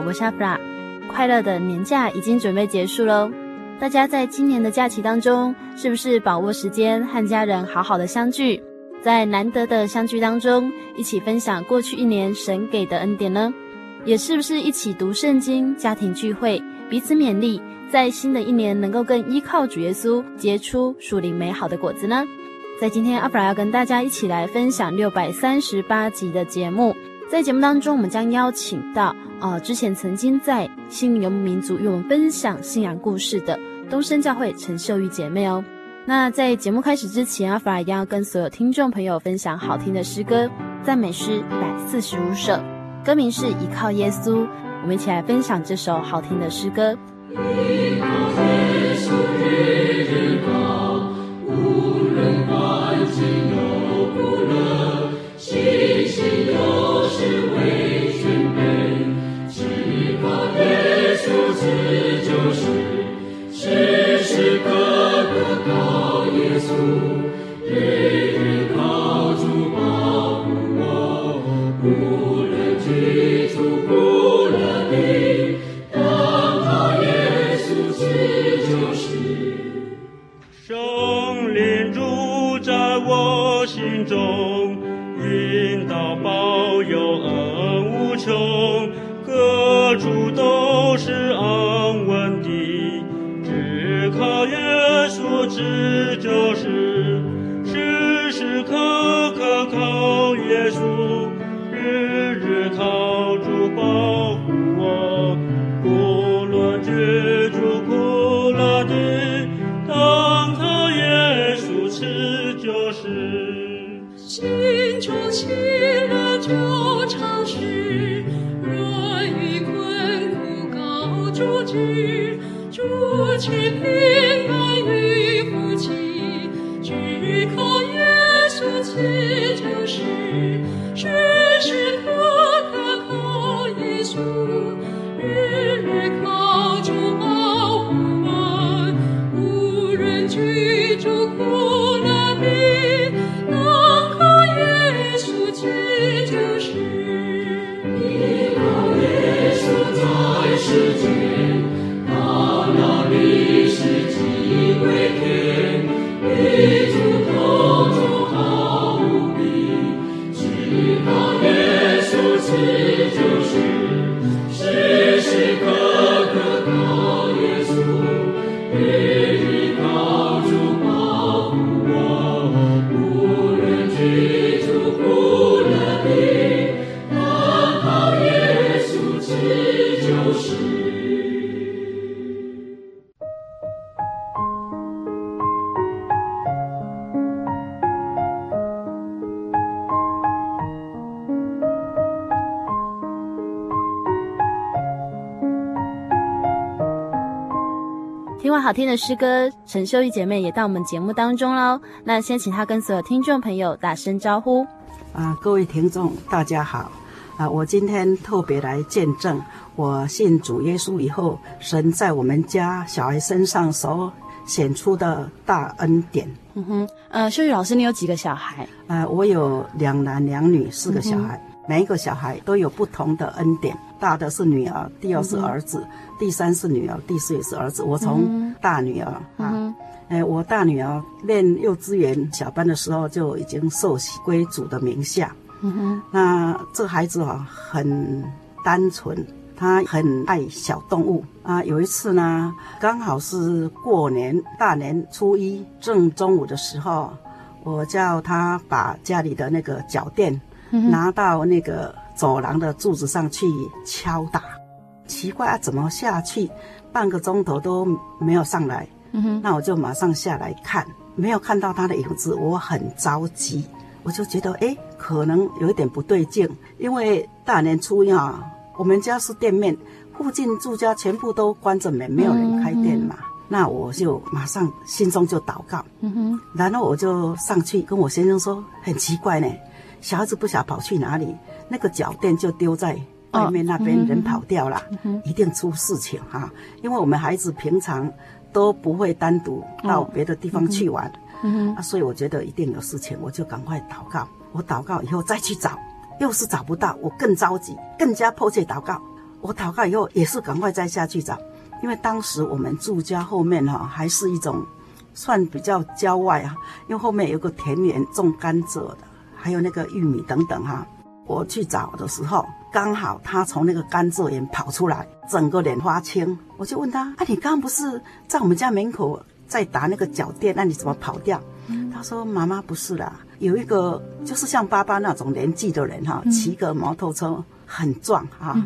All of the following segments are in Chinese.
我是阿弗拉。快乐的年假已经准备结束喽。大家在今年的假期当中，是不是把握时间和家人好好的相聚？在难得的相聚当中，一起分享过去一年神给的恩典呢？也是不是一起读圣经、家庭聚会，彼此勉励，在新的一年能够更依靠主耶稣，结出属灵美好的果子呢？在今天，阿弗拉要跟大家一起来分享六百三十八集的节目。在节目当中，我们将邀请到呃之前曾经在新游牧民族与我们分享信仰故事的东升教会陈秀玉姐妹哦。那在节目开始之前，阿弗尔一样要跟所有听众朋友分享好听的诗歌赞美诗一百四十五首，歌名是依靠耶稣。我们一起来分享这首好听的诗歌。依靠耶稣，日日耶稣，此就是时时刻刻靠耶稣，好听的诗歌，陈秀玉姐妹也到我们节目当中喽。那先请她跟所有听众朋友打声招呼。啊，各位听众大家好，啊，我今天特别来见证，我信主耶稣以后，神在我们家小孩身上所显出的大恩典。嗯哼，呃，秀玉老师，你有几个小孩？呃，我有两男两女，四个小孩，嗯、每一个小孩都有不同的恩典。大的是女儿，第二是儿子，嗯、第三是女儿，第四也是儿子。我从大女儿、嗯、啊，哎，我大女儿念幼稚园小班的时候就已经受洗归主的名下。嗯哼，那这孩子啊很单纯，他很爱小动物啊。有一次呢，刚好是过年大年初一正中午的时候，我叫他把家里的那个脚垫拿到那个走廊的柱子上去敲打。奇怪啊，怎么下去半个钟头都没有上来？嗯哼，那我就马上下来看，没有看到他的影子，我很着急。我就觉得，哎，可能有一点不对劲，因为大年初一啊，我们家是店面，附近住家全部都关着门，没有人开店嘛。嗯、那我就马上心中就祷告，嗯哼，然后我就上去跟我先生说，很奇怪呢，小孩子不晓得跑去哪里，那个脚垫就丢在外面那边，人跑掉了，一定出事情哈、啊，因为我们孩子平常都不会单独到别的地方去玩。啊，所以我觉得一定有事情，我就赶快祷告。我祷告以后再去找，又是找不到，我更着急，更加迫切祷告。我祷告以后也是赶快再下去找，因为当时我们住家后面哈、啊，还是一种算比较郊外啊，因为后面有个田园种甘蔗的，还有那个玉米等等哈、啊。我去找的时候，刚好他从那个甘蔗园跑出来，整个脸发青。我就问他：啊，你刚刚不是在我们家门口？在打那个脚垫，那你怎么跑掉？嗯、他说：“妈妈不是啦，有一个就是像爸爸那种年纪的人哈，骑个摩托车很壮哈，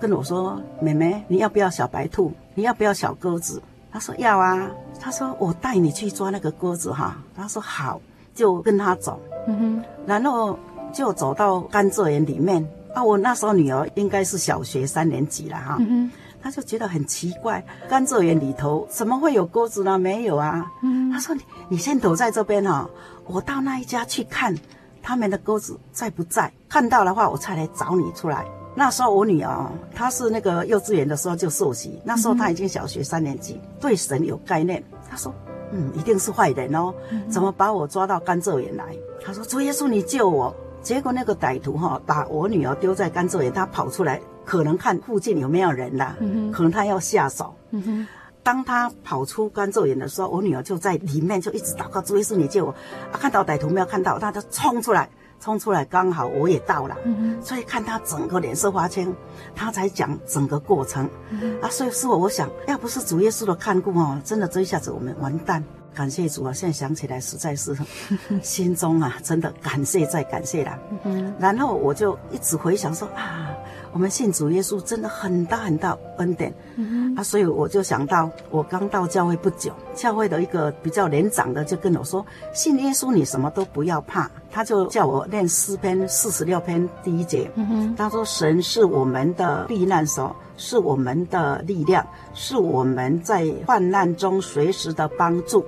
跟我说：‘妹妹，你要不要小白兔？你要不要小鸽子？’他说要啊。他说我带你去抓那个鸽子哈。他说好，就跟他走。嗯哼，然后就走到甘蔗园里面啊。我那时候女儿应该是小学三年级了哈。嗯他就觉得很奇怪，甘蔗园里头怎么会有鸽子呢？没有啊。嗯，他说你你先躲在这边哈、哦，我到那一家去看，他们的鸽子在不在？看到的话，我才来找你出来。那时候我女儿她是那个幼稚园的时候就受洗，那时候她已经小学三年级，嗯、对神有概念。她说，嗯，一定是坏人哦，怎么把我抓到甘蔗园来？她说主耶稣你救我。结果那个歹徒哈、哦、把我女儿丢在甘蔗园，他跑出来。可能看附近有没有人啦，嗯、哼可能他要下手。嗯、哼当他跑出甘蔗园的时候，我女儿就在里面就一直祷告，主耶稣你救我。啊，看到歹徒没有看到，他就冲出来，冲出来刚好我也到了，嗯、哼所以看他整个脸色发青，他才讲整个过程。嗯、哼啊，所以是我我想要不是主耶稣的看顾哦，真的这一下子我们完蛋。感谢主啊，现在想起来实在是 心中啊真的感谢再感谢啦。嗯、然后我就一直回想说啊。我们信主耶稣真的很大很大恩典，嗯啊，所以我就想到我刚到教会不久，教会的一个比较年长的就跟我说，信耶稣你什么都不要怕，他就叫我念诗篇四十六篇第一节，嗯，他说神是我们的避难所，是我们的力量，是我们在患难中随时的帮助。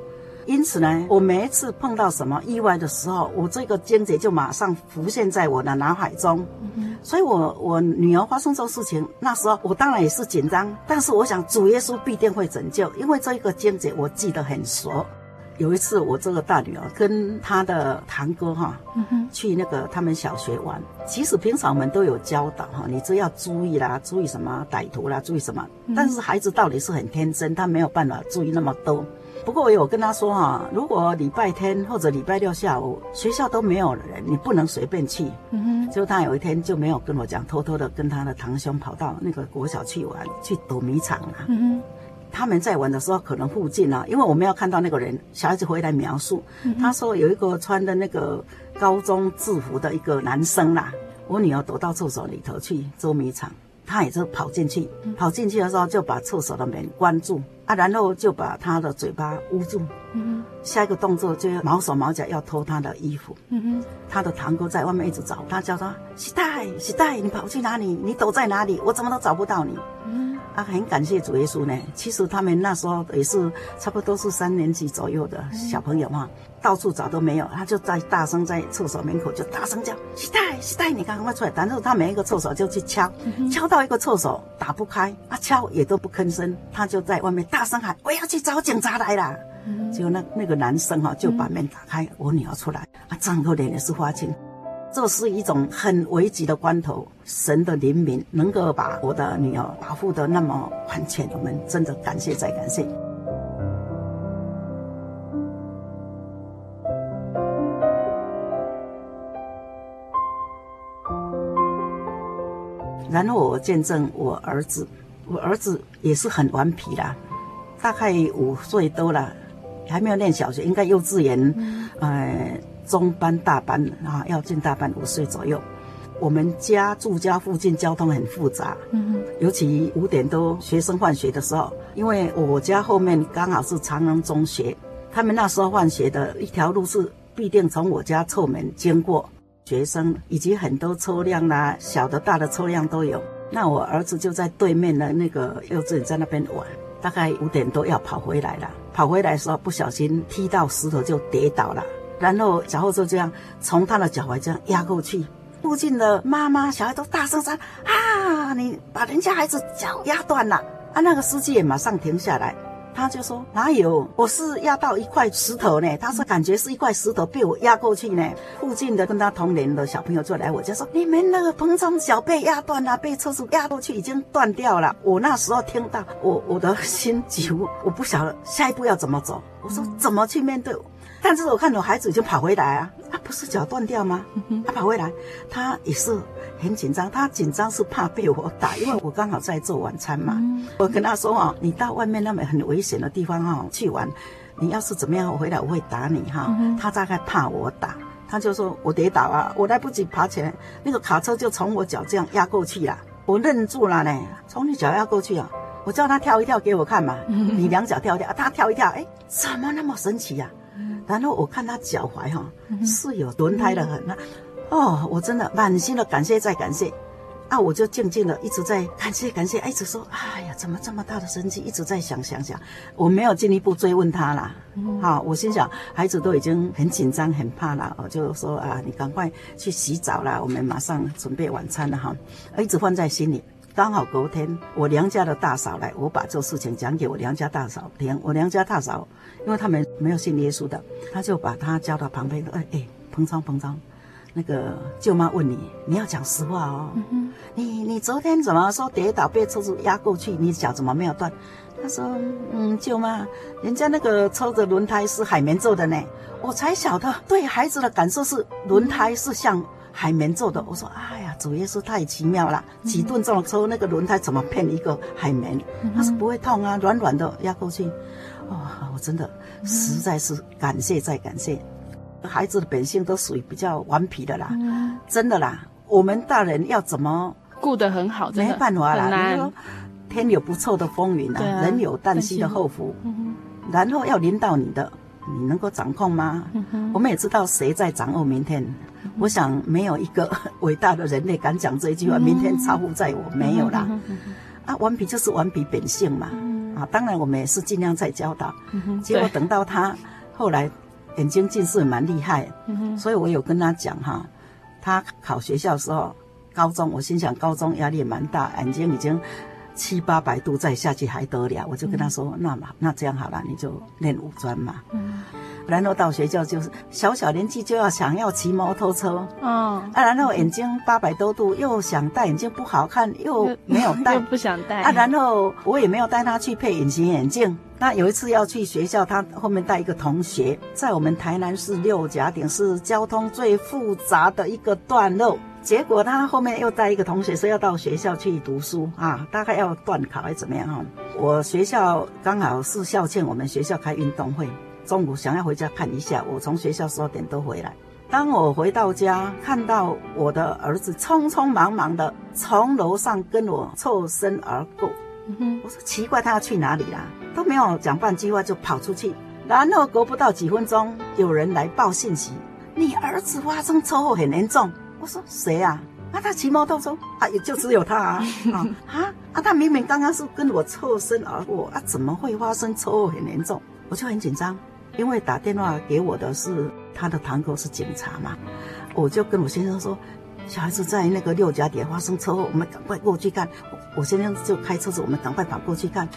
因此呢，我每一次碰到什么意外的时候，我这个经节就马上浮现在我的脑海中。所以我我女儿发生这种事情，那时候我当然也是紧张，但是我想主耶稣必定会拯救，因为这一个经节我记得很熟。有一次我这个大女儿跟她的堂哥哈，嗯、去那个他们小学玩，其实平常我们都有教导哈，你这要注意啦，注意什么歹徒啦，注意什么，但是孩子到底是很天真，他没有办法注意那么多。不过我有跟他说哈，如果礼拜天或者礼拜六下午学校都没有人，你不能随便去。嗯哼。就他有一天就没有跟我讲，偷偷的跟他的堂兄跑到那个国小去玩，去躲迷藏了。嗯哼。他们在玩的时候，可能附近啊，因为我没有看到那个人。小孩子回来描述，嗯、他说有一个穿的那个高中制服的一个男生啦。我女儿躲到厕所里头去捉迷藏。他也就跑进去，跑进去的时候就把厕所的门关住啊，然后就把他的嘴巴捂住。嗯哼，下一个动作就要毛手毛脚要脱他的衣服。嗯哼，他的堂哥在外面一直找他，叫他喜代喜代，你跑去哪里？你躲在哪里？我怎么都找不到你。嗯哼，啊，很感谢主耶稣呢。其实他们那时候也是差不多是三年级左右的小朋友嘛，到处找都没有，他就在大声在厕所门口就大声叫：“西太，西太，你赶快出来！”但是他每一个厕所就去敲，敲到一个厕所打不开，啊，敲也都不吭声，他就在外面大声喊：“我要去找警察来了！”结果那那个男生哈就把门打开，我女儿出来，啊，整个脸也是花青。这是一种很危急的关头，神的怜悯能够把我的女儿保护的那么完全，我们真的感谢再感谢。然后我见证我儿子，我儿子也是很顽皮啦，大概五岁多了，还没有念小学，应该幼稚园，呃。中班、大班啊，要进大班，五岁左右。我们家住家附近交通很复杂，嗯，尤其五点多学生放学的时候，因为我家后面刚好是长荣中学，他们那时候放学的一条路是必定从我家侧门经过，学生以及很多车辆啦，小的、大的车辆都有。那我儿子就在对面的那个幼稚园在那边玩，大概五点多要跑回来了，跑回来的时候不小心踢到石头就跌倒了。然后小后就这样从他的脚踝这样压过去，附近的妈妈小孩都大声说：“啊，你把人家孩子脚压断了！”啊，那个司机也马上停下来，他就说：“哪有？我是压到一块石头呢。”他说：“感觉是一块石头被我压过去呢。”附近的跟他同龄的小朋友就来我家说：“你们那个膨胀脚被压断了，被车子压过去已经断掉了。”我那时候听到，我我的心几乎我不晓得下一步要怎么走。我说：“怎么去面对？”但是我看到孩子已经跑回来啊，他不是脚断掉吗？他跑回来，他也是很紧张。他紧张是怕被我打，因为我刚好在做晚餐嘛。我跟他说啊，你到外面那么很危险的地方哈去玩，你要是怎么样，我回来我会打你哈。他大概怕我打，他就说我跌倒啊，我来不及爬起来，那个卡车就从我脚这样压过去了。我愣住了呢，从你脚压过去啊，我叫他跳一跳给我看嘛，你两脚跳一跳，他跳一跳，哎，怎么那么神奇呀？然后我看他脚踝哈是有轮胎的痕，那哦，我真的满心的感谢再感谢，啊，我就静静的一直在感谢感谢，一直说，哎呀，怎么这么大的生气，一直在想想想，我没有进一步追问他啦，好，我心想孩子都已经很紧张很怕了，我就说啊，你赶快去洗澡啦，我们马上准备晚餐了哈，一直放在心里。刚好隔天我娘家的大嫂来，我把这事情讲给我娘家大嫂听，我娘家大嫂。因为他们没有信耶稣的，他就把他叫到旁边说：“哎哎，彭昌彭昌，那个舅妈问你，你要讲实话哦。嗯、哼你你昨天怎么说跌倒被车子压过去，你脚怎么没有断？”他说：“嗯，舅妈，人家那个车的轮胎是海绵做的呢。我才晓得，对孩子的感受是轮胎是像海绵做的。我说：哎呀，主耶稣太奇妙了，几吨重的车那个轮胎怎么骗一个海绵？他说不会痛啊，软软的压过去。”哦，我真的实在是感谢再感谢，孩子的本性都属于比较顽皮的啦，真的啦。我们大人要怎么顾得很好，没办法啦。你说天有不测的风云啊，人有旦夕的祸福，然后要临到你的，你能够掌控吗？我们也知道谁在掌握明天，我想没有一个 伟大的人类敢讲这一句话，明天超乎在我，没有啦。啊，顽皮就是顽皮本性嘛。啊，当然我们也是尽量在教导，嗯、结果等到他后来眼睛近视蛮厉害，嗯、所以我有跟他讲哈，他考学校的时候，高中我心想高中压力也蛮大，眼睛已经七八百度再下去还得了，我就跟他说，嗯、那嘛那这样好了，你就练武专嘛。嗯。然后到学校就是小小年纪就要想要骑摩托车，哦，啊，然后眼睛八百多度又想戴眼镜不好看，又没有戴，又不想戴。啊，然后我也没有带他去配隐形眼镜。那有一次要去学校，他后面带一个同学，在我们台南市六甲顶是交通最复杂的一个段落，结果他后面又带一个同学说要到学校去读书啊，大概要段考还是怎么样哈？我学校刚好是校庆，我们学校开运动会。中午想要回家看一下，我从学校十二点多回来。当我回到家，看到我的儿子匆匆忙忙的从楼上跟我错身而过，嗯、我说奇怪，他要去哪里啦？都没有讲半句话就跑出去。然后隔不到几分钟，有人来报信息，你儿子发生车祸很严重。我说谁啊？啊，他骑摩托车啊，也就只有他啊 啊啊啊！他明明刚刚是跟我错身而过啊，怎么会发生车祸很严重？我就很紧张，因为打电话给我的是他的堂哥是警察嘛，我就跟我先生说，小孩子在那个六甲点发生车祸，我们赶快过去看。我先生就开车子，我们赶快跑过去看，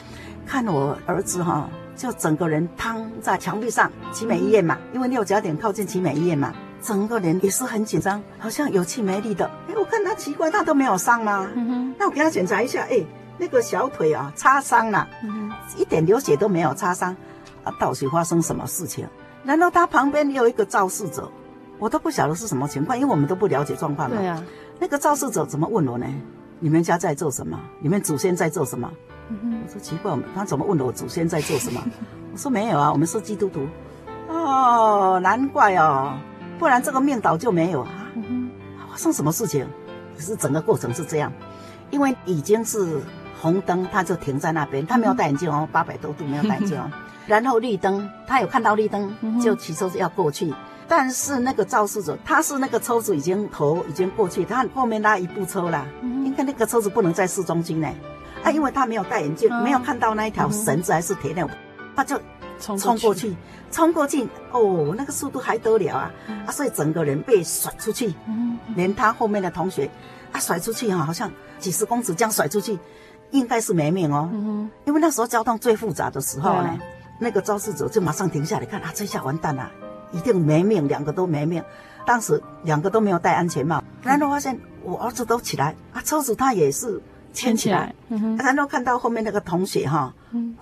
看我儿子哈，就整个人躺在墙壁上，奇美医院嘛，因为六甲点靠近奇美医院嘛。整个人也是很紧张，好像有气没力的。哎，我看他奇怪，他都没有伤吗？嗯哼。那我给他检查一下，哎，那个小腿啊，擦伤了，嗯哼，一点流血都没有，擦伤。啊，到底发生什么事情？然后他旁边有一个肇事者，我都不晓得是什么情况，因为我们都不了解状况嘛。对啊。那个肇事者怎么问我呢？你们家在做什么？你们祖先在做什么？我说奇怪，他怎么问我祖先在做什么？我说没有啊，我们是基督徒。哦，难怪哦。不然这个命倒就没有啊！发生什么事情？可是整个过程是这样，因为已经是红灯，他就停在那边，他没有戴眼镜哦，八百多度没有戴眼镜哦。然后绿灯，他有看到绿灯，就骑车子要过去。但是那个肇事者，他是那个车子已经头已经过去，他后面拉一部车啦，应该那个车子不能在市中心呢。啊，因为他没有戴眼镜，没有看到那一条绳子还是铁链，他就。冲过去，冲过去，哦，那个速度还得了啊！嗯、啊，所以整个人被甩出去，嗯、连他后面的同学，啊，甩出去哈，好像几十公尺这样甩出去，应该是没命哦。嗯、因为那时候交通最复杂的时候呢，嗯、那个肇事者就马上停下来看，啊，这下完蛋了，一定没命，两个都没命。当时两个都没有戴安全帽，然后发现我儿子都起来，啊，车子他也是。牵起来，然后看到后面那个同学哈，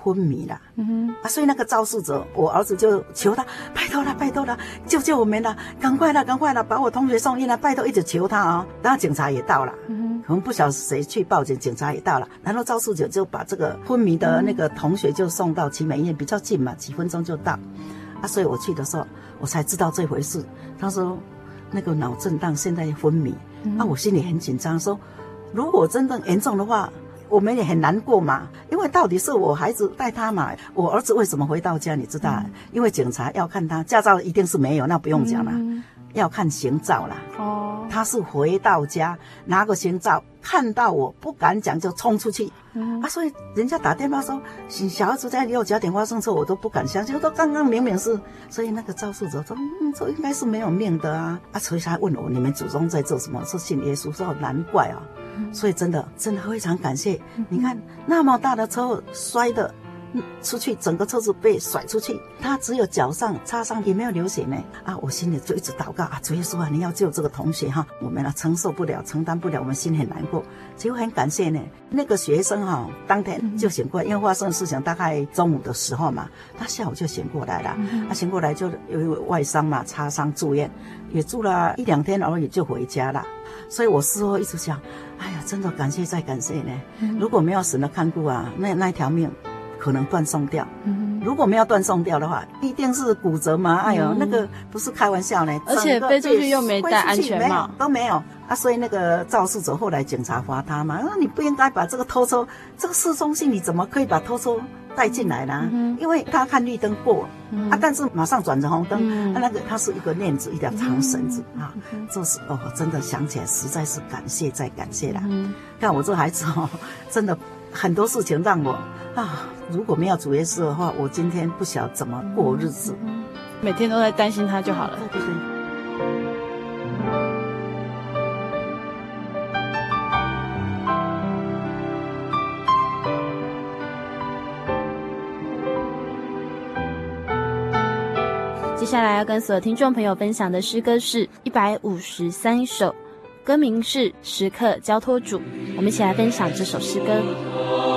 昏迷了，嗯哼，啊，所以那个肇事者，我儿子就求他，拜托了，拜托了，救救我们了，赶快了，赶快了，把我同学送医了，拜托，一直求他啊，然后警察也到了，嗯哼，可能不晓得谁去报警，警察也到了，然后肇事者就把这个昏迷的那个同学就送到奇美医院，比较近嘛，几分钟就到，啊，所以我去的时候，我才知道这回事，他说那个脑震荡，现在昏迷，啊，我心里很紧张，说。如果真的严重的话，我们也很难过嘛。因为到底是我孩子带他嘛，我儿子为什么回到家？你知道？嗯、因为警察要看他驾照，一定是没有，那不用讲了，嗯、要看行照啦。哦，他是回到家拿个行照，看到我不敢讲就冲出去。嗯、啊，所以人家打电话说小孩子在六甲点发生车，我都不敢相信。说刚刚明明是，所以那个肇事者说，嗯，这应该是没有命的啊。啊，所以他问我，你们祖宗在做什么？是信耶稣？说难怪啊。所以真的真的非常感谢，你看那么大的车摔的出去，整个车子被甩出去，他只有脚上擦伤，也没有流血呢。啊，我心里就一直祷告啊，主耶稣啊，你要救这个同学哈，我们啊承受不了，承担不了，我们心很难过。其实很感谢呢，那个学生哈，当天就醒过来，因为发生的事情大概中午的时候嘛，他下午就醒过来了。他醒过来就有一位外伤嘛，擦伤住院，也住了一两天而已就回家了。所以我事后一直想，哎呀，真的感谢再感谢呢。如果没有神的看顾啊，那那一条命可能断送掉。如果没有断送掉的话，一定是骨折嘛。哎呦，那个不是开玩笑呢。而且飞出去又没戴安全帽，都没有啊。所以那个肇事者后来警察罚他嘛，那你不应该把这个拖车，这个市中心你怎么可以把拖车？带进来呢，因为他看绿灯过啊，但是马上转成红灯，他那个他是一个链子，一条长绳子啊，这是哦，真的想起来实在是感谢再感谢了。看我这孩子哦，真的很多事情让我啊，如果没有主耶稣的话，我今天不晓得怎么过日子，每天都在担心他就好了。对对对。接下来要跟所有听众朋友分享的诗歌是一百五十三首，歌名是《时刻交托主》，我们一起来分享这首诗歌。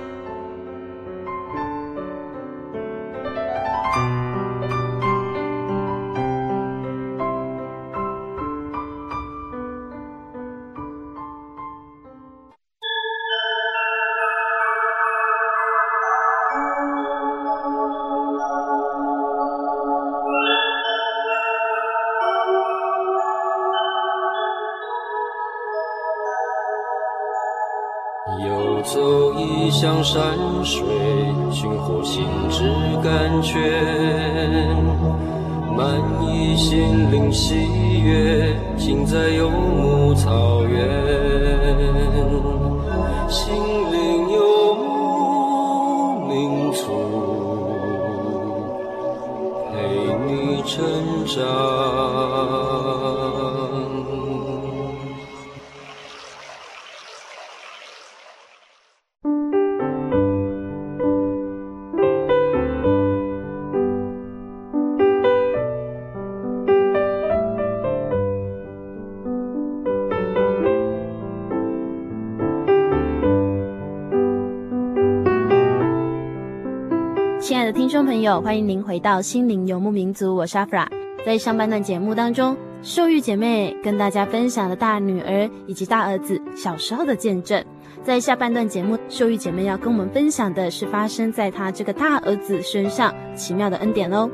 朋友，欢迎您回到心灵游牧民族，我是阿弗拉。在上半段节目当中，秀玉姐妹跟大家分享了大女儿以及大儿子小时候的见证。在下半段节目，秀玉姐妹要跟我们分享的是发生在她这个大儿子身上奇妙的恩典哦。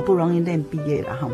好不容易念毕业了哈，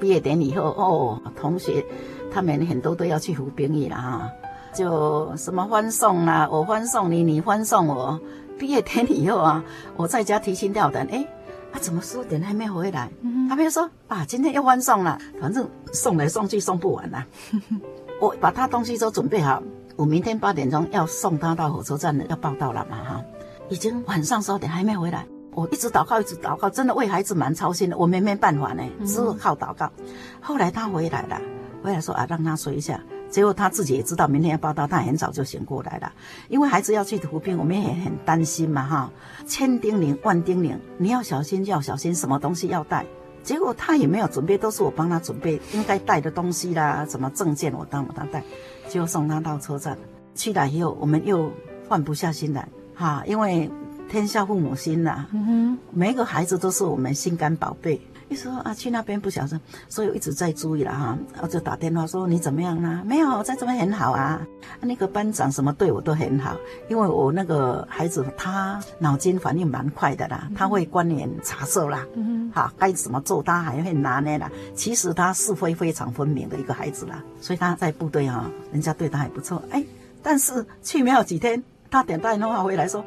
毕业典礼以后哦，同学他们很多都要去服兵役了哈，就什么欢送啊，我欢送你，你欢送我。毕业典礼以后啊，我在家提心吊胆，哎，啊怎么十点还没回来？他们就说啊，今天要欢送了，反正送来送去送不完了。我把他东西都准备好，我明天八点钟要送他到火车站的，要报到了嘛哈，已经晚上十点还没回来。我一直祷告，一直祷告，真的为孩子蛮操心的。我没没办法呢，只是靠祷告。后来他回来了，回来说啊，让他睡一下。结果他自己也知道明天要报道，他很早就醒过来了。因为孩子要去服兵，我们也很担心嘛，哈，千叮咛万叮咛，你要小心，要小心，什么东西要带。结果他也没有准备，都是我帮他准备应该带的东西啦，什么证件我帮他带，就送他到车站。去了以后，我们又放不下心来，哈，因为。天下父母心呐、啊，嗯哼，每一个孩子都是我们心肝宝贝。一说啊，去那边不小心，所以我一直在注意了哈。我就打电话说你怎么样啦？没有，我在这边很好啊。那个班长什么对我都很好，因为我那个孩子他脑筋反应蛮快的啦，他会关联查收啦，嗯，好，该怎么做他还会拿捏啦。其实他是非非常分明的一个孩子啦，所以他在部队哈，人家对他还不错。哎，但是去没有几天，他点电话回来说，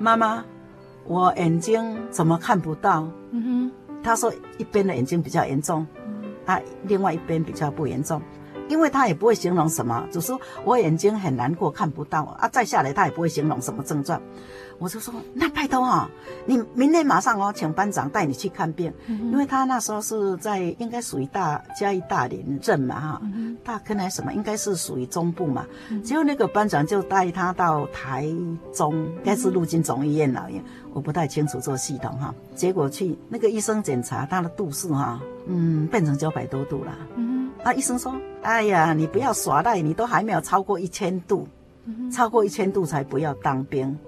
妈妈，我眼睛怎么看不到？嗯哼。他说一边的眼睛比较严重，啊另外一边比较不严重，因为他也不会形容什么，只是我眼睛很难过看不到啊。再下来他也不会形容什么症状，我就说那拜托哈、哦，你明天马上哦，请班长带你去看病，因为他那时候是在应该属于大嘉义大林镇嘛哈，大坑还是什么，应该是属于中部嘛。结果那个班长就带他到台中，应该是陆军总医院了。我不太清楚这个系统哈，结果去那个医生检查他的度数哈，嗯，变成九百多度了。嗯，啊，医生说，哎呀，你不要耍赖，你都还没有超过一千度，超过一千度才不要当兵，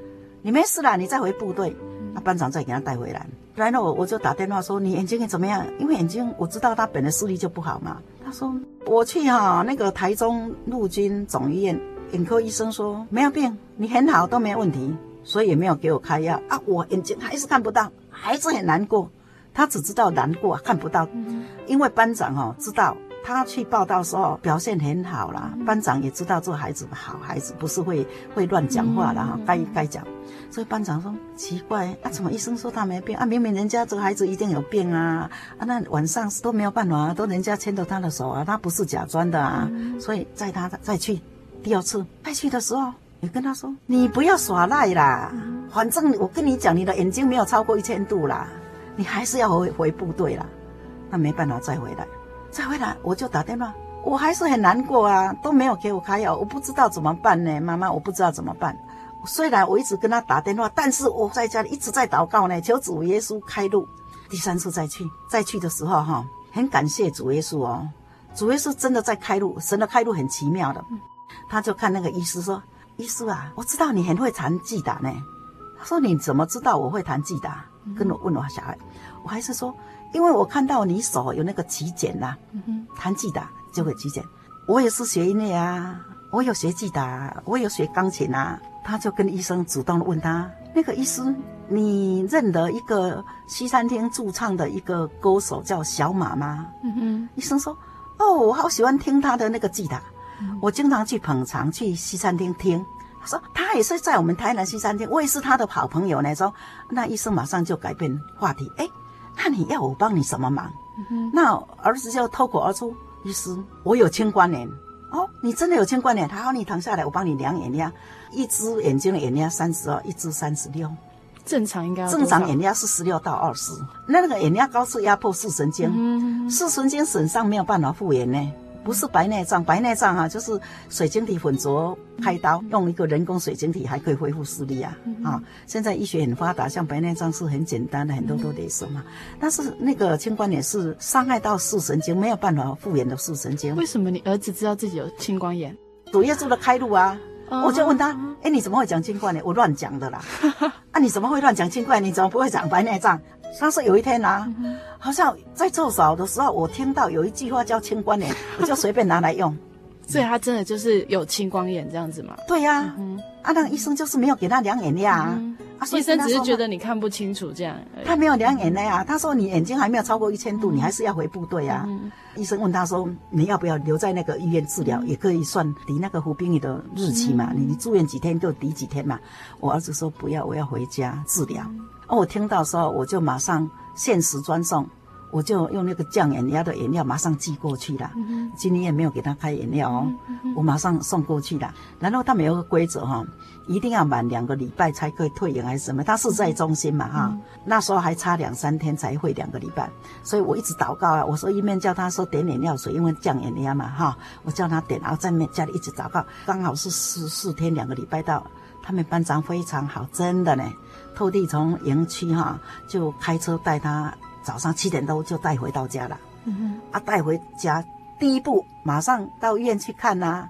你没事啦，你再回部队，那班长再给他带回来。然后我我就打电话说，你眼睛怎么样？因为眼睛我知道他本来视力就不好嘛。他说我去哈那个台中陆军总医院眼科医生说没有病，你很好都没有问题。所以也没有给我开药啊，我眼睛还是看不到，还是很难过。他只知道难过，看不到。因为班长哦知道他去报道时候表现很好啦，班长也知道这孩子好孩子，不是会会乱讲话的哈，该该讲。所以班长说奇怪啊，怎么医生说他没病啊？明明人家这个孩子一定有病啊啊！那晚上都没有办法，都人家牵着他的手啊，他不是假装的啊。所以在他再去第二次再去的时候。你跟他说，你不要耍赖啦，反正我跟你讲，你的眼睛没有超过一千度啦，你还是要回回部队啦。那没办法再回来，再回来我就打电话，我还是很难过啊，都没有给我开药，我不知道怎么办呢，妈妈，我不知道怎么办。虽然我一直跟他打电话，但是我在家里一直在祷告呢，求主耶稣开路。第三次再去，再去的时候哈，很感谢主耶稣哦，主耶稣真的在开路，神的开路很奇妙的。他就看那个医师说。医师啊，我知道你很会弹吉他呢。他说：“你怎么知道我会弹吉他？”跟我问我小孩，我还是说：“因为我看到你手有那个极简呐，弹吉他就会极简。我也是学音乐啊，我有学吉他，我有学钢琴啊。”他就跟医生主动问他：“那个医生，你认得一个西餐厅驻唱的一个歌手叫小马吗？”嗯哼，医生说：“哦，我好喜欢听他的那个吉他。”我经常去捧场，去西餐厅听。他说他也是在我们台南西餐厅，我也是他的好朋友呢。说那医生马上就改变话题，哎，那你要我帮你什么忙？嗯、那儿子就脱口而出：医师，我有青光眼。哦，你真的有青光眼？他说你躺下来，我帮你量眼压，一只眼睛的眼压三十二，一只三十六。正常应该正常眼压是十六到二十。那那个眼压高是压迫视神经，嗯、视神经损伤没有办法复原呢。不是白内障，白内障哈、啊，就是水晶体混浊，开刀用一个人工水晶体还可以恢复视力啊啊！现在医学很发达，像白内障是很简单的，很多都得什么。但是那个青光眼是伤害到视神经，没有办法复原的视神经。为什么你儿子知道自己有青光眼？主耶稣的开路啊！我就问他，哎，你怎么会讲青光眼？我乱讲的啦！啊，你怎么会乱讲青光眼？你怎么不会讲白内障？他说有一天啊，好像在做扫的时候，我听到有一句话叫青光眼，我就随便拿来用。所以他真的就是有青光眼这样子吗？对呀、啊，嗯、啊，那个医生就是没有给他量眼压啊。嗯、啊，医生只是觉得你看不清楚这样。他没有量眼泪啊，他说你眼睛还没有超过一千度，嗯、你还是要回部队啊。嗯、医生问他说，你要不要留在那个医院治疗，嗯、也可以算抵那个服兵役的日期嘛？嗯、你住院几天就抵几天嘛。我儿子说不要，我要回家治疗。嗯哦，我听到的时候，我就马上限时专送，我就用那个降眼压的眼药马上寄过去了。嗯、今天也没有给他开眼药哦，我马上送过去了。然后他们有个规则哈，一定要满两个礼拜才可以退营还是什么？他是在中心嘛哈，嗯、那时候还差两三天才会两个礼拜，所以我一直祷告啊，我说一面叫他说点眼药水，因为降眼压嘛哈，我叫他点，然后在面家里一直祷告，刚好是四四天两个礼拜到，他们班长非常好，真的呢。特地从营区哈，就开车带他，早上七点多就带回到家了。嗯哼，啊，带回家第一步马上到医院去看呐、啊，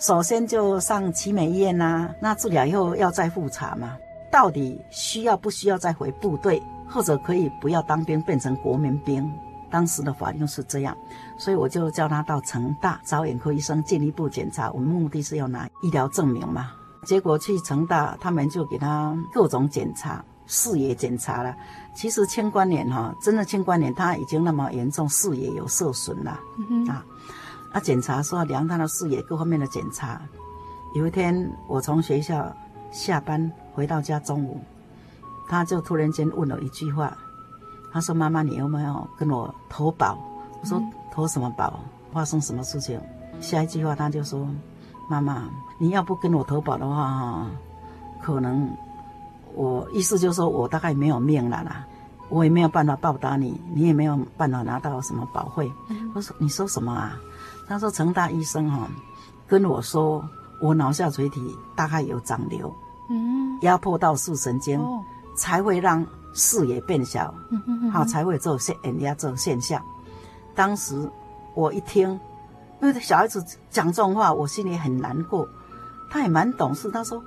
首先就上奇美医院呐、啊，那治疗以后要再复查嘛，到底需要不需要再回部队，或者可以不要当兵变成国民兵？当时的法令是这样，所以我就叫他到成大找眼科医生进一步检查。我们目的是要拿医疗证明嘛。结果去成大，他们就给他各种检查，视野检查了。其实青光眼哈，真的青光眼他已经那么严重，视野有受损了、嗯、啊。啊，检查说量他的视野各方面的检查。有一天我从学校下班回到家，中午他就突然间问了一句话。他说：“妈妈，你有没有跟我投保？”我说：“投什么保？发生什么事情？”下一句话他就说：“妈妈，你要不跟我投保的话，可能我意思就是说我大概没有命了啦，我也没有办法报答你，你也没有办法拿到什么保费。”我说：“你说什么啊？”他说：“成大医生哈跟我说，我脑下垂体大概有长瘤，嗯，压迫到视神经，才会让。”视野变小，好才会做现眼压这种现象。当时我一听，因为小孩子讲这种话，我心里很难过。他也蛮懂事，他说：“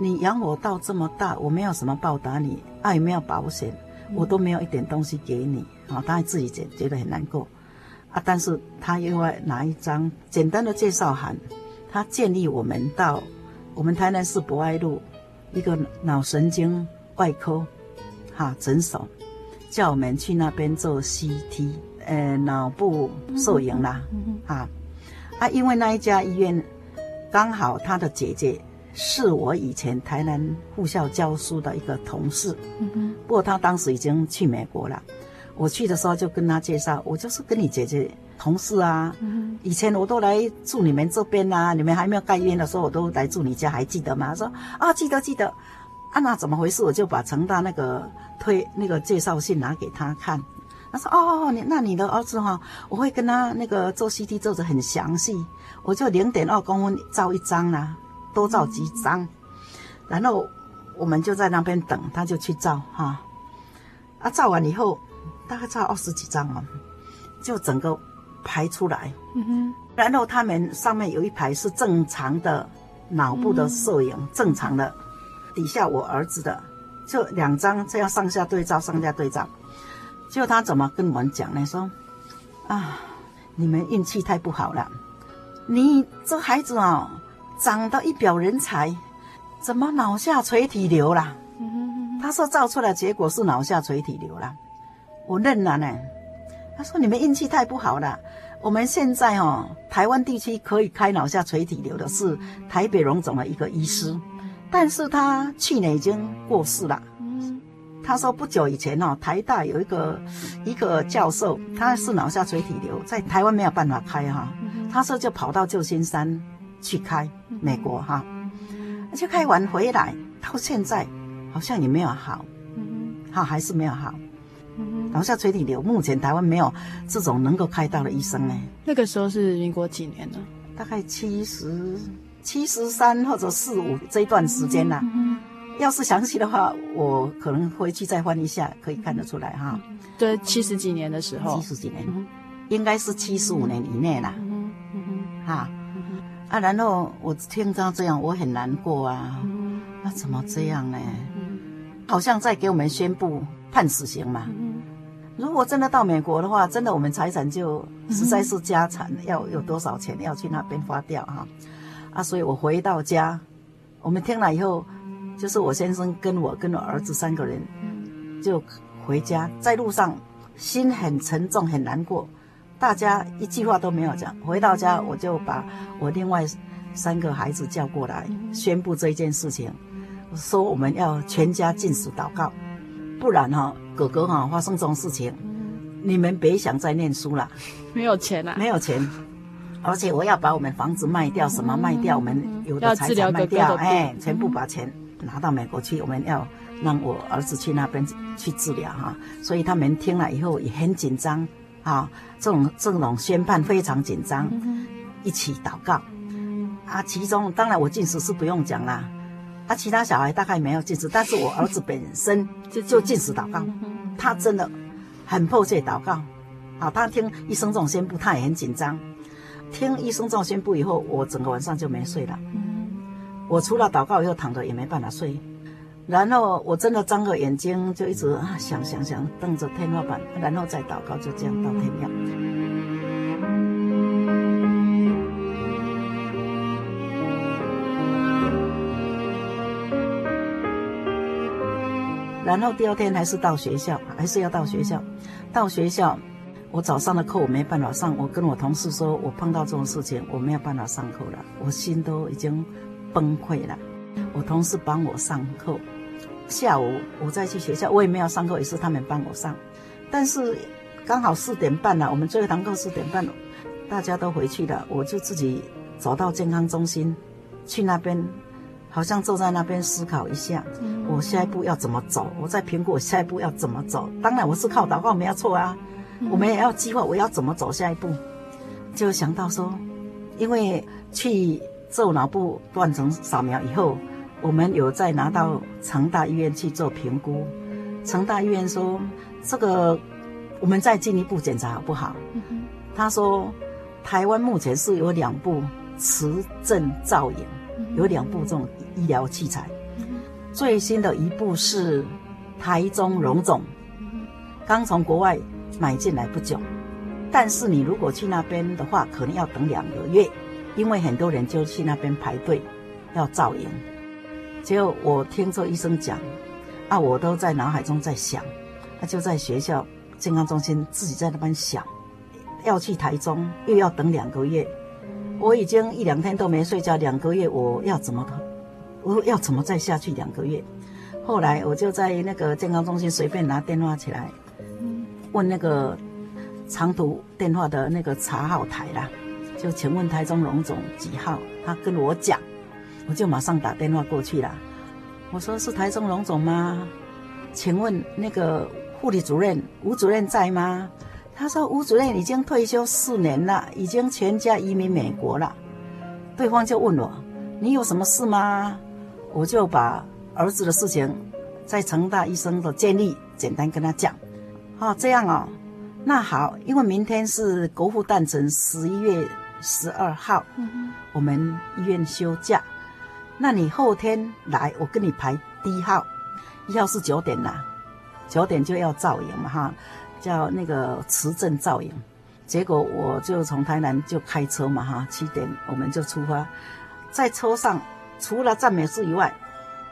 你养我到这么大，我没有什么报答你，啊也没有保险，我都没有一点东西给你。”啊，他自己觉觉得很难过。啊，但是他另外拿一张简单的介绍函，他建议我们到我们台南市博爱路一个脑神经外科。哈，诊所叫我们去那边做 CT，呃，脑部摄影啦，哈，啊，因为那一家医院刚好他的姐姐是我以前台南护校教书的一个同事，嗯不过他当时已经去美国了。我去的时候就跟他介绍，我就是跟你姐姐同事啊，以前我都来住你们这边啊，你们还没有盖医院的时候，我都来住你家，还记得吗？他说啊，记得记得。啊，那怎么回事？我就把成大那个推那个介绍信拿给他看。他说：“哦，你那你的儿子哈，我会跟他那个做 CT 做的很详细，我就零点二公分照一张啦、啊，多照几张。然后我们就在那边等，他就去照哈。啊，照完以后大概照二十几张嘛，就整个排出来。嗯哼。然后他们上面有一排是正常的脑部的摄影，正常的。”底下我儿子的就两张这样上下对照，上下对照，就他怎么跟我们讲呢？说啊，你们运气太不好了，你这孩子哦，长得一表人才，怎么脑下垂体瘤了？他说照出来结果是脑下垂体瘤了，我认了呢。他说你们运气太不好了，我们现在哦，台湾地区可以开脑下垂体瘤的是台北荣总的一个医师。但是他去年已经过世了。他说不久以前哦，台大有一个一个教授，他是脑下垂体瘤，在台湾没有办法开哈。他说就跑到旧金山去开，美国哈，就开完回来，到现在好像也没有好，好还是没有好。脑下垂体瘤目前台湾没有这种能够开刀的医生呢。那个时候是民国几年呢？大概七十。七十三或者四五这一段时间呐、啊，嗯、要是详细的话，我可能回去再翻一下，可以看得出来哈。对，七十几年的时候，七十几年，嗯、应该是七十五年以内啦。嗯嗯、哈，嗯、啊，然后我听到这样，我很难过啊。那、怎么这样呢？嗯、好像在给我们宣布判死刑嘛。嗯、如果真的到美国的话，真的我们财产就实在是家产，嗯、要有多少钱要去那边花掉哈。啊，所以我回到家，我们听了以后，就是我先生跟我跟我儿子三个人，就回家，在路上心很沉重，很难过，大家一句话都没有讲。回到家，我就把我另外三个孩子叫过来，宣布这一件事情，说我们要全家禁食祷告，不然哈，哥哥哈发生这种事情，你们别想再念书了，没有钱啊，没有钱。而且我要把我们房子卖掉，什么卖掉，我们有的财产卖掉，哎，全部把钱拿到美国去。我们要让我儿子去那边去治疗哈，所以他们听了以后也很紧张啊，这种这种宣判非常紧张，一起祷告。啊。其中当然我进食是不用讲啦，啊，其他小孩大概没有禁食，但是我儿子本身就禁食祷告，他真的很迫切祷告，啊，他听医生这种宣布，他也很紧张。听医生这种宣布以后，我整个晚上就没睡了。我除了祷告以后躺着也没办法睡。然后我真的张个眼睛，就一直啊想想想，瞪着天花板，然后再祷告，就这样到天亮。然后第二天还是到学校，还是要到学校。到学校，我早上的课我没办法上，我跟我同事说，我碰到这种事情，我没有办法上课了，我心都已经崩溃了。我同事帮我上课，下午我再去学校，我也没有上课，也是他们帮我上。但是刚好四点半了，我们最后一堂课四点半，大家都回去了，我就自己走到健康中心，去那边。好像坐在那边思考一下，我下一步要怎么走？我在评估我下一步要怎么走。当然我是靠祷告，没有错啊。我们也要计划我要怎么走下一步。就想到说，因为去做脑部断层扫描以后，我们有再拿到成大医院去做评估。成大医院说，这个我们再进一步检查好不好？他说，台湾目前是有两部磁振造影。有两部这种医疗器材，最新的一部是台中荣总，刚从国外买进来不久，但是你如果去那边的话，可能要等两个月，因为很多人就去那边排队要造影。结果我听这医生讲，啊，我都在脑海中在想，啊，就在学校健康中心自己在那边想，要去台中又要等两个月。我已经一两天都没睡觉，两个月我要怎么，我要怎么再下去两个月？后来我就在那个健康中心随便拿电话起来，问那个长途电话的那个查号台啦，就请问台中龙总几号？他跟我讲，我就马上打电话过去了。我说是台中龙总吗？请问那个护理主任吴主任在吗？他说：“吴主任已经退休四年了，已经全家移民美国了。”对方就问我：“你有什么事吗？”我就把儿子的事情，在成大医生的建议简单跟他讲。哦，这样哦，那好，因为明天是国父诞辰，十一月十二号，我们医院休假。那你后天来，我跟你排第一号，一号是九点啦，九点就要造影嘛，哈。叫那个磁振造影，结果我就从台南就开车嘛哈，七点我们就出发，在车上除了赞美诗以外，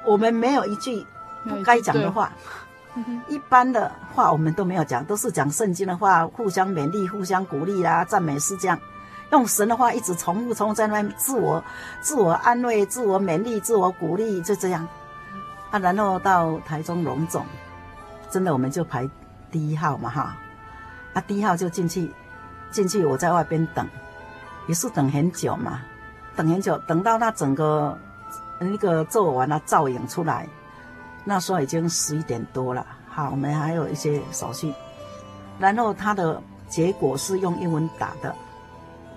我们没有一句不该讲的话，一般的话我们都没有讲，都是讲圣经的话，互相勉励、互相鼓励啦，赞美诗这样，用神的话一直重复、重复在那边自我、自我安慰、自我勉励、自我鼓励，就这样。啊，然后到台中荣总，真的我们就排。第一号嘛哈，啊，第一号就进去，进去我在外边等，也是等很久嘛，等很久，等到他整个那个做完了造影出来，那时候已经十一点多了，好，我们还有一些手续，然后他的结果是用英文打的，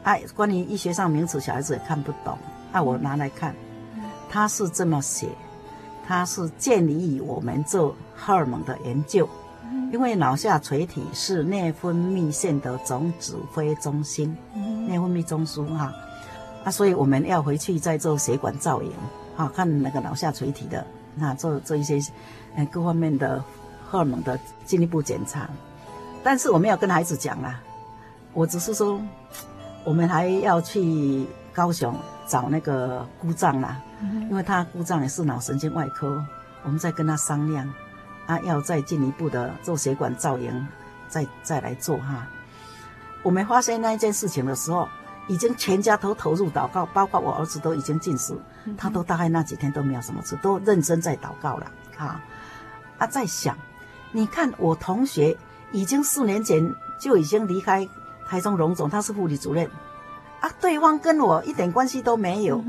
哎，关于医学上名词小孩子也看不懂，啊，我拿来看，他是这么写，他是建议我们做荷尔蒙的研究。因为脑下垂体是内分泌腺的总指挥中心，内分泌中枢哈，啊，所以我们要回去再做血管造影，哈，看那个脑下垂体的，那做做一些，呃，各方面的荷尔蒙的进一步检查。但是我没有跟孩子讲啦，我只是说，我们还要去高雄找那个姑丈啦，因为他姑丈也是脑神经外科，我们在跟他商量。啊，要再进一步的做血管造影，再再来做哈。我们发现那一件事情的时候，已经全家都投入祷告，包括我儿子都已经近视，他都大概那几天都没有什么事，都认真在祷告了啊。啊，在想，你看我同学已经四年前就已经离开台中荣总，他是护理主任，啊，对方跟我一点关系都没有，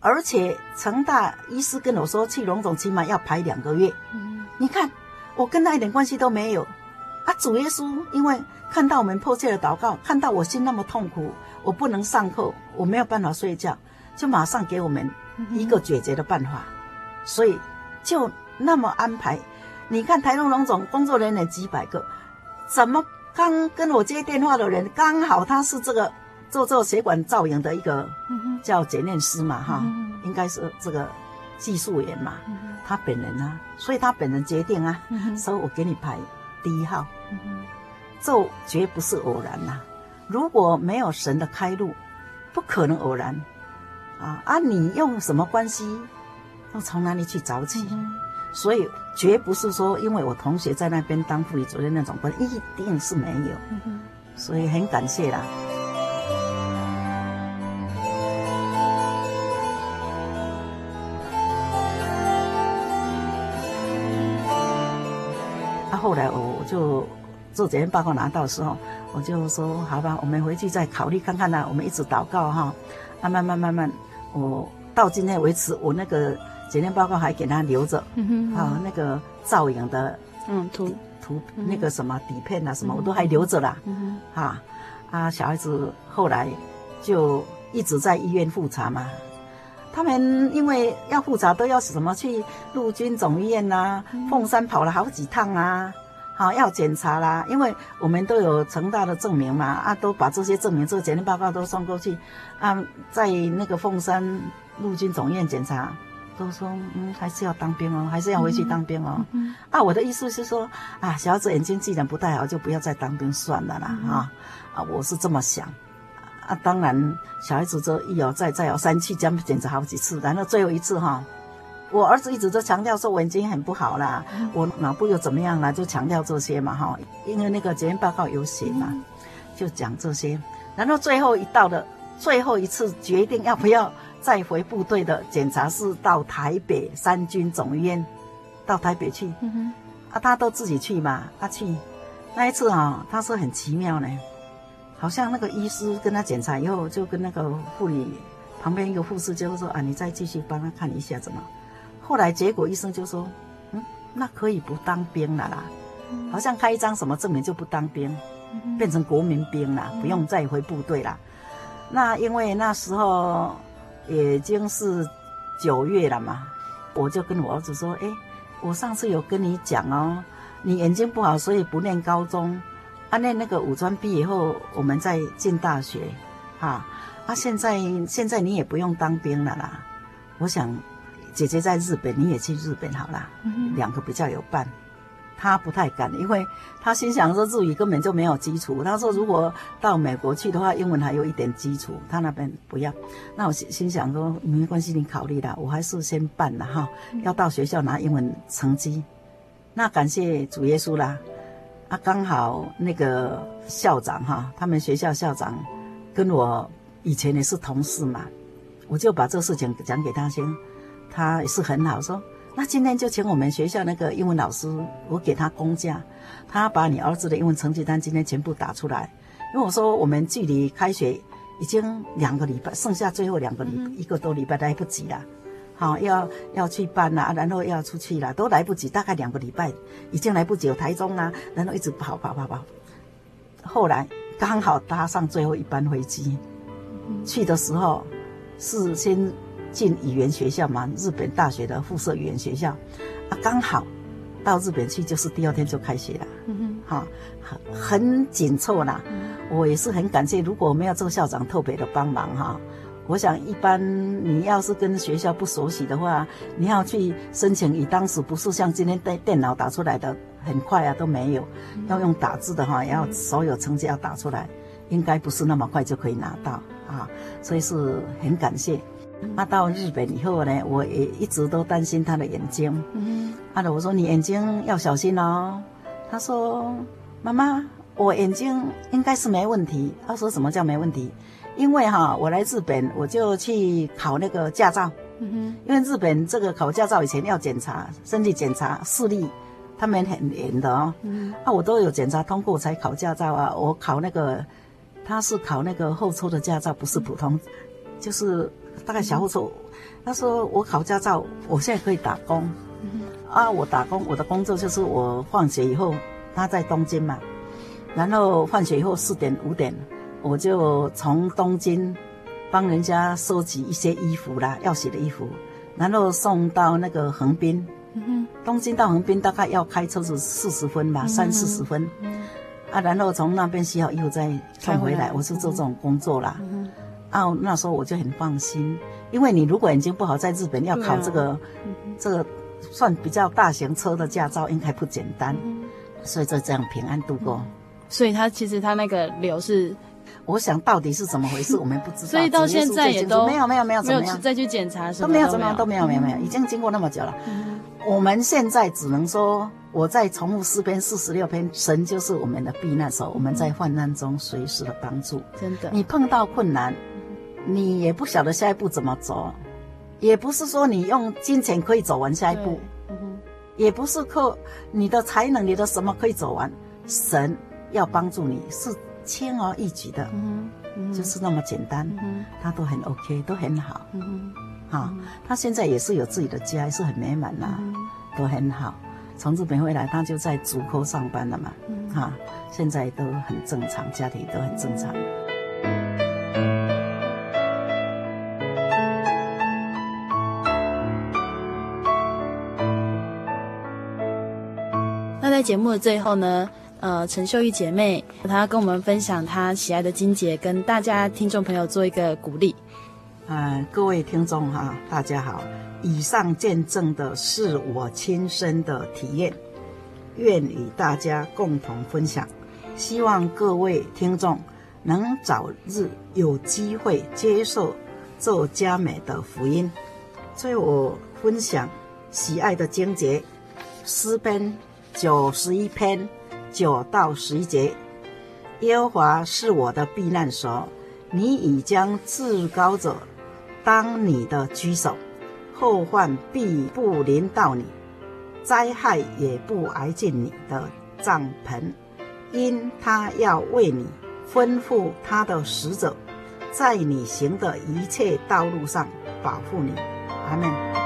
而且成大医师跟我说，去荣总起码要排两个月。你看，我跟他一点关系都没有，啊！主耶稣因为看到我们迫切的祷告，看到我心那么痛苦，我不能上课，我没有办法睡觉，就马上给我们一个解决的办法，所以就那么安排。你看台中龙总工作人员几百个，怎么刚跟我接电话的人刚好他是这个做做血管造影的一个叫检验师嘛哈，应该是这个技术员嘛。他本人啊，所以他本人决定啊，嗯所以我给你排第一号。这绝不是偶然呐、啊，如果没有神的开路，不可能偶然啊啊！你用什么关系？要从哪里去找起？嗯、所以绝不是说因为我同学在那边当护理主任那种关系，一定是没有。嗯、所以很感谢啦。后来我就。做检验报告拿到的时候，我就说好吧，我们回去再考虑看看啦、啊。我们一直祷告哈，啊，慢慢慢慢，我到今天为止，我那个检验报告还给他留着，嗯哼，啊，那个造影的，嗯，图图那个什么底片啊什么，我都还留着啦，嗯哼，啊，啊，小孩子后来就一直在医院复查嘛，他们因为要复查都要什么去陆军总医院呐，凤山跑了好几趟啊。好，要检查啦，因为我们都有成大的证明嘛，啊，都把这些证明、这个检验报告都送过去，啊，在那个凤山陆军总院检查，都说嗯，还是要当兵哦，还是要回去当兵哦。嗯、啊，我的意思是说，啊，小孩子眼睛既然不太好，就不要再当兵算了啦，嗯、啊，啊，我是这么想，啊，当然小孩子这一而再再而三去这样检查好几次，然后最后一次哈。我儿子一直都强调说我眼睛很不好啦，嗯、我脑部又怎么样啦，就强调这些嘛哈，因为那个检验报告有写嘛，嗯、就讲这些。然后最后一道的最后一次决定要不要再回部队的检查是到台北三军总医院，到台北去，啊，他都自己去嘛，他去那一次啊，他说很奇妙呢，好像那个医师跟他检查以后，就跟那个护理旁边一个护士就说啊，你再继续帮他看一下怎么。后来结果医生就说，嗯，那可以不当兵了啦，好像开一张什么证明就不当兵，变成国民兵了，不用再回部队了。那因为那时候已经是九月了嘛，我就跟我儿子说，哎，我上次有跟你讲哦，你眼睛不好，所以不念高中，啊，那那个五专毕业以后，我们再进大学，啊，啊，现在现在你也不用当兵了啦，我想。姐姐在日本，你也去日本好了，两个比较有伴。他不太敢，因为他心想说日语根本就没有基础。他说如果到美国去的话，英文还有一点基础，他那边不要。那我心心想说没关系，你考虑啦，我还是先办了哈。要到学校拿英文成绩，那感谢主耶稣啦。啊，刚好那个校长哈，他们学校校长跟我以前也是同事嘛，我就把这事情讲给他先。他也是很好，说那今天就请我们学校那个英文老师，我给他公假，他把你儿子的英文成绩单今天全部打出来。因为我说我们距离开学已经两个礼拜，剩下最后两个礼、嗯、一个多礼拜来不及了，好要要去办啦，然后要出去了，都来不及，大概两个礼拜已经来不及。有台中啊，然后一直跑跑跑跑，后来刚好搭上最后一班飞机，嗯、去的时候是先。进语言学校嘛，日本大学的附设语言学校，啊，刚好到日本去，就是第二天就开学了，嗯哼，哈，很很紧凑啦。我也是很感谢，如果没有这个校长特别的帮忙哈，我想一般你要是跟学校不熟悉的话，你要去申请，以当时不是像今天电电脑打出来的很快啊，都没有，要用打字的话，要所有成绩要打出来，应该不是那么快就可以拿到啊，所以是很感谢。那到日本以后呢，我也一直都担心他的眼睛。嗯，啊，我说你眼睛要小心哦。他说：“妈妈，我眼睛应该是没问题。”他说：“什么叫没问题？因为哈，我来日本我就去考那个驾照。嗯哼，因为日本这个考驾照以前要检查身体检查视力，他们很严的哦。嗯，啊，我都有检查通过才考驾照啊。我考那个，他是考那个后抽的驾照，不是普通，就是。”大概小后说，他说我考驾照，我现在可以打工，嗯啊，我打工，我的工作就是我放学以后，他在东京嘛，然后放学以后四点五点，我就从东京帮人家收集一些衣服啦，要洗的衣服，然后送到那个横滨，嗯东京到横滨大概要开车是四十分吧，三四十分，啊，然后从那边洗好衣服再送回来，我是做这种工作啦。啊，那时候我就很放心，因为你如果眼睛不好，在日本要考这个，这个算比较大型车的驾照应该不简单，所以就这样平安度过。所以他其实他那个瘤是，我想到底是怎么回事，我们不知道。所以到现在也都没有没有没有怎么样再去检查什么都没有怎么样都没有没有没有，已经经过那么久了。我们现在只能说，我在重复四篇四十六篇，神就是我们的避难所，我们在患难中随时的帮助。真的，你碰到困难，你也不晓得下一步怎么走，也不是说你用金钱可以走完下一步，也不是靠你的才能、你的什么可以走完。神要帮助你是轻而易举的，就是那么简单，他都很 OK，都很好。啊，他现在也是有自己的家，是很美满呐，都很好。从日本回来，他就在竹科上班了嘛，哈，现在都很正常，家庭都很正常。那在节目的最后呢，呃，陈秀玉姐妹她要跟我们分享她喜爱的经节，跟大家听众朋友做一个鼓励。嗯，各位听众哈，大家好。以上见证的是我亲身的体验，愿与大家共同分享。希望各位听众能早日有机会接受做佳美的福音。最后我分享喜爱的经节，诗篇九十一篇九到十一节：耶和华是我的避难所，你已将至高者。当你的居首，后患必不临到你，灾害也不挨近你的帐篷，因他要为你吩咐他的使者，在你行的一切道路上保护你。阿门。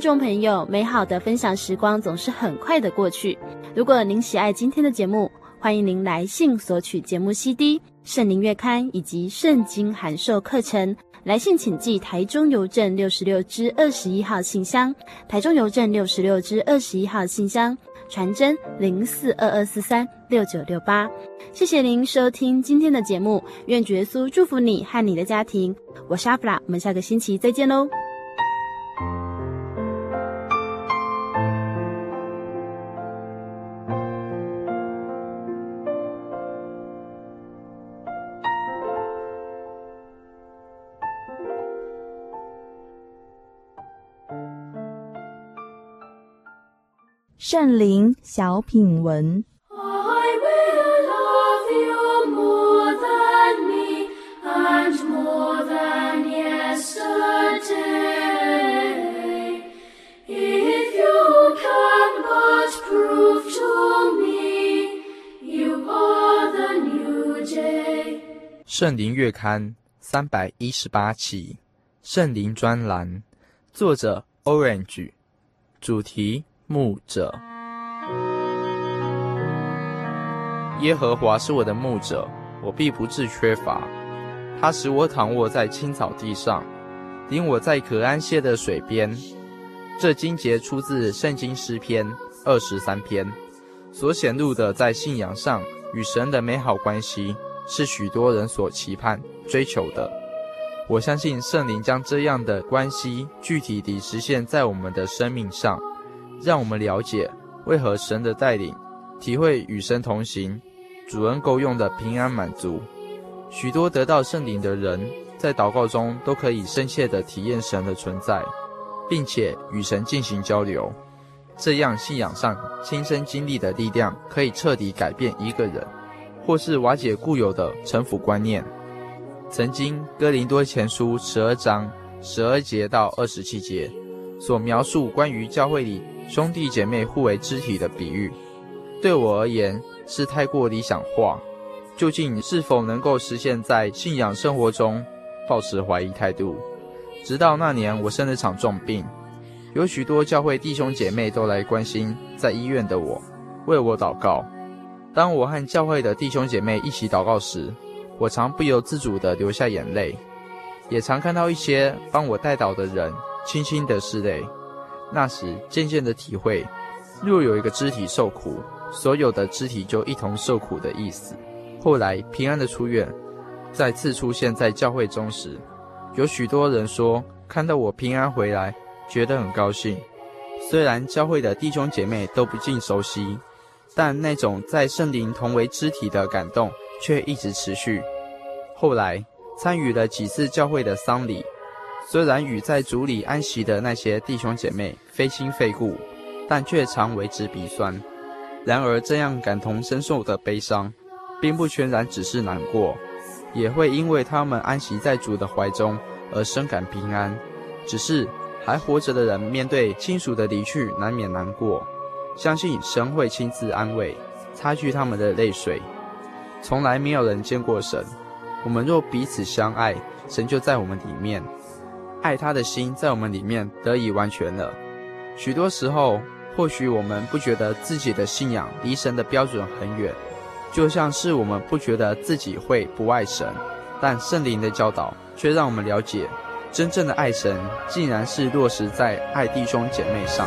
听众朋友，美好的分享时光总是很快的过去。如果您喜爱今天的节目，欢迎您来信索取节目 CD、圣灵月刊以及圣经函授课程。来信请寄台中邮政六十六支二十一号信箱，台中邮政六十六支二十一号信箱，传真零四二二四三六九六八。谢谢您收听今天的节目，愿主耶稣祝福你和你的家庭。我是阿弗拉，我们下个星期再见喽。圣灵小品文。圣灵月刊三百一十八期，圣灵专栏，作者 Orange，主题。牧者，耶和华是我的牧者，我必不致缺乏。他使我躺卧在青草地上，领我在可安歇的水边。这经节出自圣经诗篇二十三篇，所显露的在信仰上与神的美好关系，是许多人所期盼追求的。我相信圣灵将这样的关系具体地实现在我们的生命上。让我们了解为何神的带领，体会与神同行，主恩够用的平安满足。许多得到圣灵的人，在祷告中都可以深切地体验神的存在，并且与神进行交流。这样信仰上亲身经历的力量，可以彻底改变一个人，或是瓦解固有的城府观念。曾经哥林多前书十二章十二节到二十七节所描述关于教会里。兄弟姐妹互为肢体的比喻，对我而言是太过理想化。究竟是否能够实现在信仰生活中，抱持怀疑态度。直到那年我生了场重病，有许多教会弟兄姐妹都来关心在医院的我，为我祷告。当我和教会的弟兄姐妹一起祷告时，我常不由自主地流下眼泪，也常看到一些帮我代祷的人轻轻地拭泪。那时渐渐的体会，若有一个肢体受苦，所有的肢体就一同受苦的意思。后来平安的出院，再次出现在教会中时，有许多人说看到我平安回来，觉得很高兴。虽然教会的弟兄姐妹都不尽熟悉，但那种在圣灵同为肢体的感动却一直持续。后来参与了几次教会的丧礼，虽然与在主里安息的那些弟兄姐妹非亲非故，但却常为之鼻酸。然而这样感同身受的悲伤，并不全然只是难过，也会因为他们安息在主的怀中而深感平安。只是。还活着的人面对亲属的离去，难免难过。相信神会亲自安慰，擦去他们的泪水。从来没有人见过神，我们若彼此相爱，神就在我们里面，爱他的心在我们里面得以完全了。许多时候，或许我们不觉得自己的信仰离神的标准很远，就像是我们不觉得自己会不爱神，但圣灵的教导却让我们了解。真正的爱神，竟然是落实在爱弟兄姐妹上。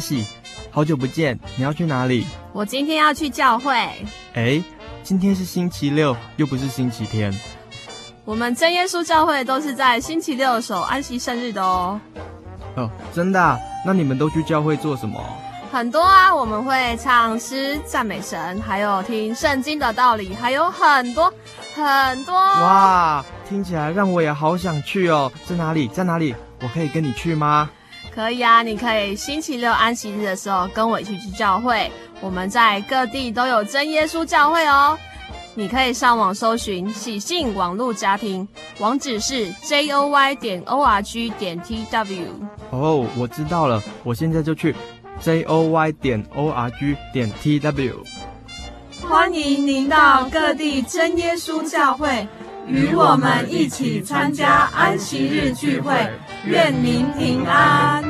喜，好久不见，你要去哪里？我今天要去教会。哎，今天是星期六，又不是星期天。我们真耶稣教会都是在星期六守安息生日的哦。哦，真的啊？那你们都去教会做什么？很多啊，我们会唱诗赞美神，还有听圣经的道理，还有很多很多。哇，听起来让我也好想去哦。在哪里？在哪里？我可以跟你去吗？可以啊，你可以星期六安息日的时候跟我一起去教会。我们在各地都有真耶稣教会哦。你可以上网搜寻喜信网络家庭，网址是 j o y 点 o r g 点 t w。哦，我知道了，我现在就去 j o y 点 o r g 点 t w。欢迎您到各地真耶稣教会。与我们一起参加安息日聚会，愿您平安。